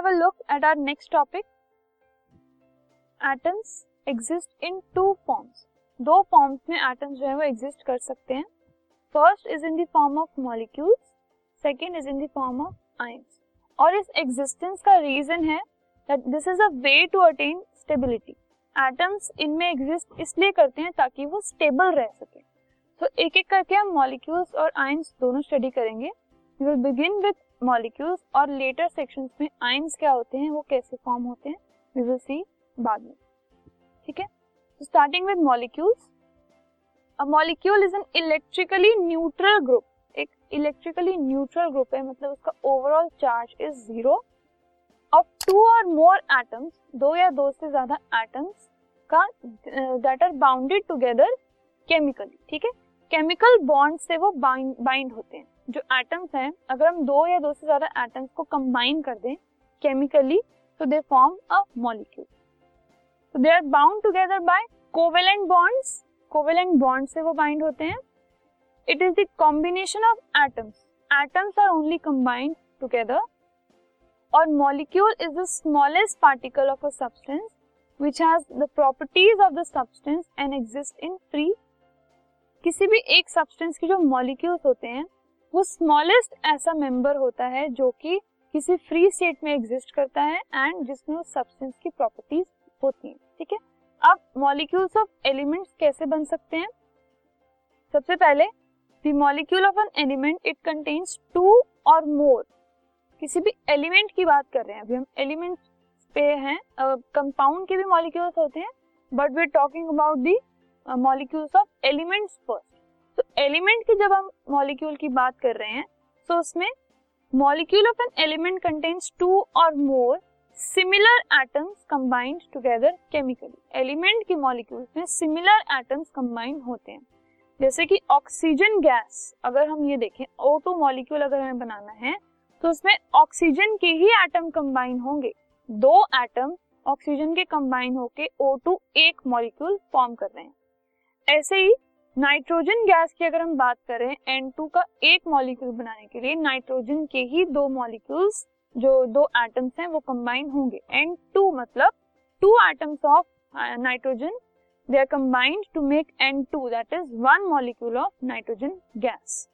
Have a look at our next topic atoms exist in two forms दो forms में atoms जो है वो एग्जिस्ट कर सकते हैं. First is in the form of molecules second is in the form of ions और इस एग्जिस्टेंस का रीजन है that this is a way to attain stability atoms इनमें एग्जिस्ट इसलिए करते हैं ताकि वो स्टेबल रह सके. तो एक एक करके हम मॉलिक्यूल्स और आयंस दोनों स्टडी करेंगे. विल बिगिन विद मॉलिक्यूल्स और लेटर सेक्शंस में आयंस क्या होते हैं, वो कैसे फॉर्म होते हैं वी विल सी बाद में. ठीक है? Starting with molecules a molecule is an electrically neutral group एक इलेक्ट्रिकली न्यूट्रल ग्रुप है मतलब उसका overall charge is zero of two or more atoms दो या दो से ज़्यादा एटम्स का that are bounded together chemically ठीक है? केमिकल बॉन्ड से वो बाइंड होते हैं। जो एटम्स हैं, अगर हम दो या दो से ज़्यादा एटम्स को कंबाइन कर दें केमिकली तो दे फॉर्म अ मॉलिक्यूल तो they are bound together by covalent bonds covalent bond से वो बाइंड होते हैं. It is the combination of atoms atoms are only combined together और molecule is the smallest particle of a substance which has the properties of the substance and exist in free किसी भी एक substance के जो molecules होते हैं वो smallest ऐसा मेंबर होता है जो कि किसी फ्री स्टेट में एग्जिस्ट करता है एंड जिसमें सब्सटेंस की प्रॉपर्टीज़ होती हैं ठीक है? अब मॉलिक्यूल्स ऑफ़ एलिमेंट्स कैसे बन सकते हैं? सबसे पहले the molecule of an element it contains two or more किसी भी एलिमेंट की बात कर रहे हैं अभी हम एलिमेंट पे हैं कंपाउंड uh, के भी मॉलिक्यूल्स होते हैं but we are talking about the molecules of elements first तो एलिमेंट की जब हम मॉलिक्यूल की बात कर रहे हैं तो उसमें molecule of an element contains two or more similar atoms combined together chemically element के मॉलिक्यूल्स में सिमिलर एटम्स कंबाइंड होते हैं। जैसे कि ऑक्सीजन गैस अगर हम ये देखें ओ मॉलिक्यूल अगर हमें बनाना है तो उसमें ऑक्सीजन के ही एटम कंबाइन होंगे। दो एटम ऑक्सीजन के कंबाइन होके ओ टू एक मॉलिक्यूल फॉर्म कर रहे हैं। ऐसे ही नाइट्रोजन गैस की अगर हम बात करें N2 का एक मॉलिक्यूल बनाने के लिए नाइट्रोजन के ही दो मॉलिक्यूल्स जो दो एटम्स हैं, वो कंबाइन होंगे। एंड टू मतलब two atoms of nitrogen they are combined to make N two that is one molecule of nitrogen gas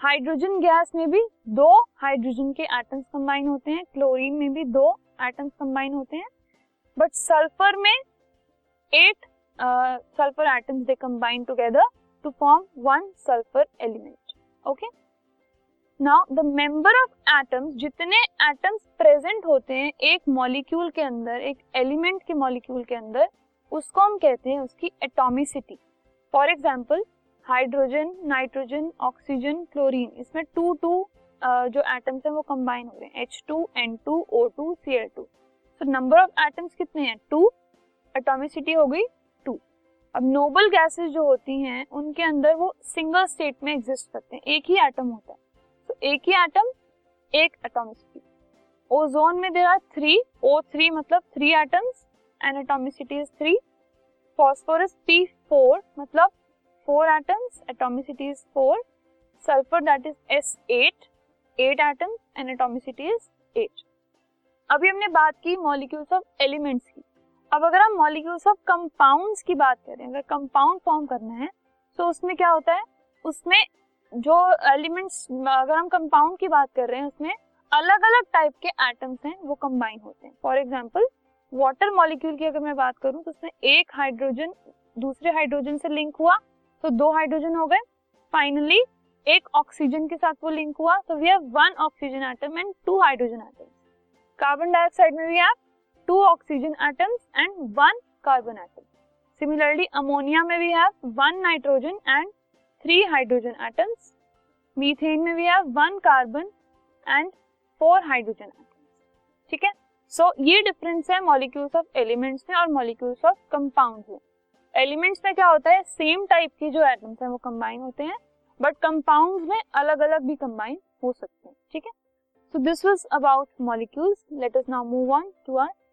hydrogen gas में भी दो हाइड्रोजन के एटम्स कंबाइन होते हैं क्लोरीन में भी दो एटम्स कंबाइन होते हैं बट सल्फ़र में sulphur atoms they combine together to form one sulphur element okay now the member of atoms जितने एटम्स प्रेजेंट होते हैं एक मॉलिक्यूल के अंदर, एक एलिमेंट के मॉलिक्यूल के अंदर, उसको हम कहते हैं उसकी atomicity for example hydrogen nitrogen oxygen chlorine इसमें टू टू जो एटम्स हैं वो कंबाइन हो रहे हैं H two N two O two C L two तो नंबर ऑफ़ एटम्स कितने हैं? टू एटॉमिसिटी हो गई अब नोबल गैसेस जो होती हैं, उनके अंदर वो सिंगल स्टेट में एग्जिस्ट करते हैं। एक ही एटम होता है। तो एक ही एटम एक एटॉमिसिटी ओजोन में there are three O three मतलब three atoms and atomicity is three phosphorus P four मतलब four atoms atomicity is four sulphur that is S eight eight atoms and atomicity is eight अभी हमने बात की molecules of elements की। अब अगर हम मॉलिक्यूल्स ऑफ़ कंपाउंड्स की बात करें, अगर कंपाउंड फॉर्म करना है तो उसमें क्या होता है? उसमें जो एलिमेंट्स अगर हम कंपाउंड की बात कर रहे हैं, उसमें अलग अलग टाइप के एटम्स हैं, वो कंबाइन होते हैं। फॉर एग्ज़ाम्पल वाटर मॉलिक्यूल की अगर मैं बात करूँ तो उसमें एक हाइड्रोजन दूसरे हाइड्रोजन से लिंक हुआ तो दो हाइड्रोजन हो गए। फाइनली एक ऑक्सीजन के साथ वो लिंक हुआ तो we have one oxygen atom and two hydrogen atoms carbon dioxide में भी have two oxygen atoms and one carbon atom similarly ammonia में we have one nitrogen and three hydrogen atoms methane में we have one carbon and four hydrogen atoms ठीक है? सो ये difference है molecules of elements में और molecules of compounds में. Elements में क्या होता है? सेम टाइप की जो एटम्स हैं वो कंबाइन होते हैं बट कंपाउंड्स में अलग अलग भी कंबाइन हो सकते हैं. ठीक है? So this was about molecules let us now move on to our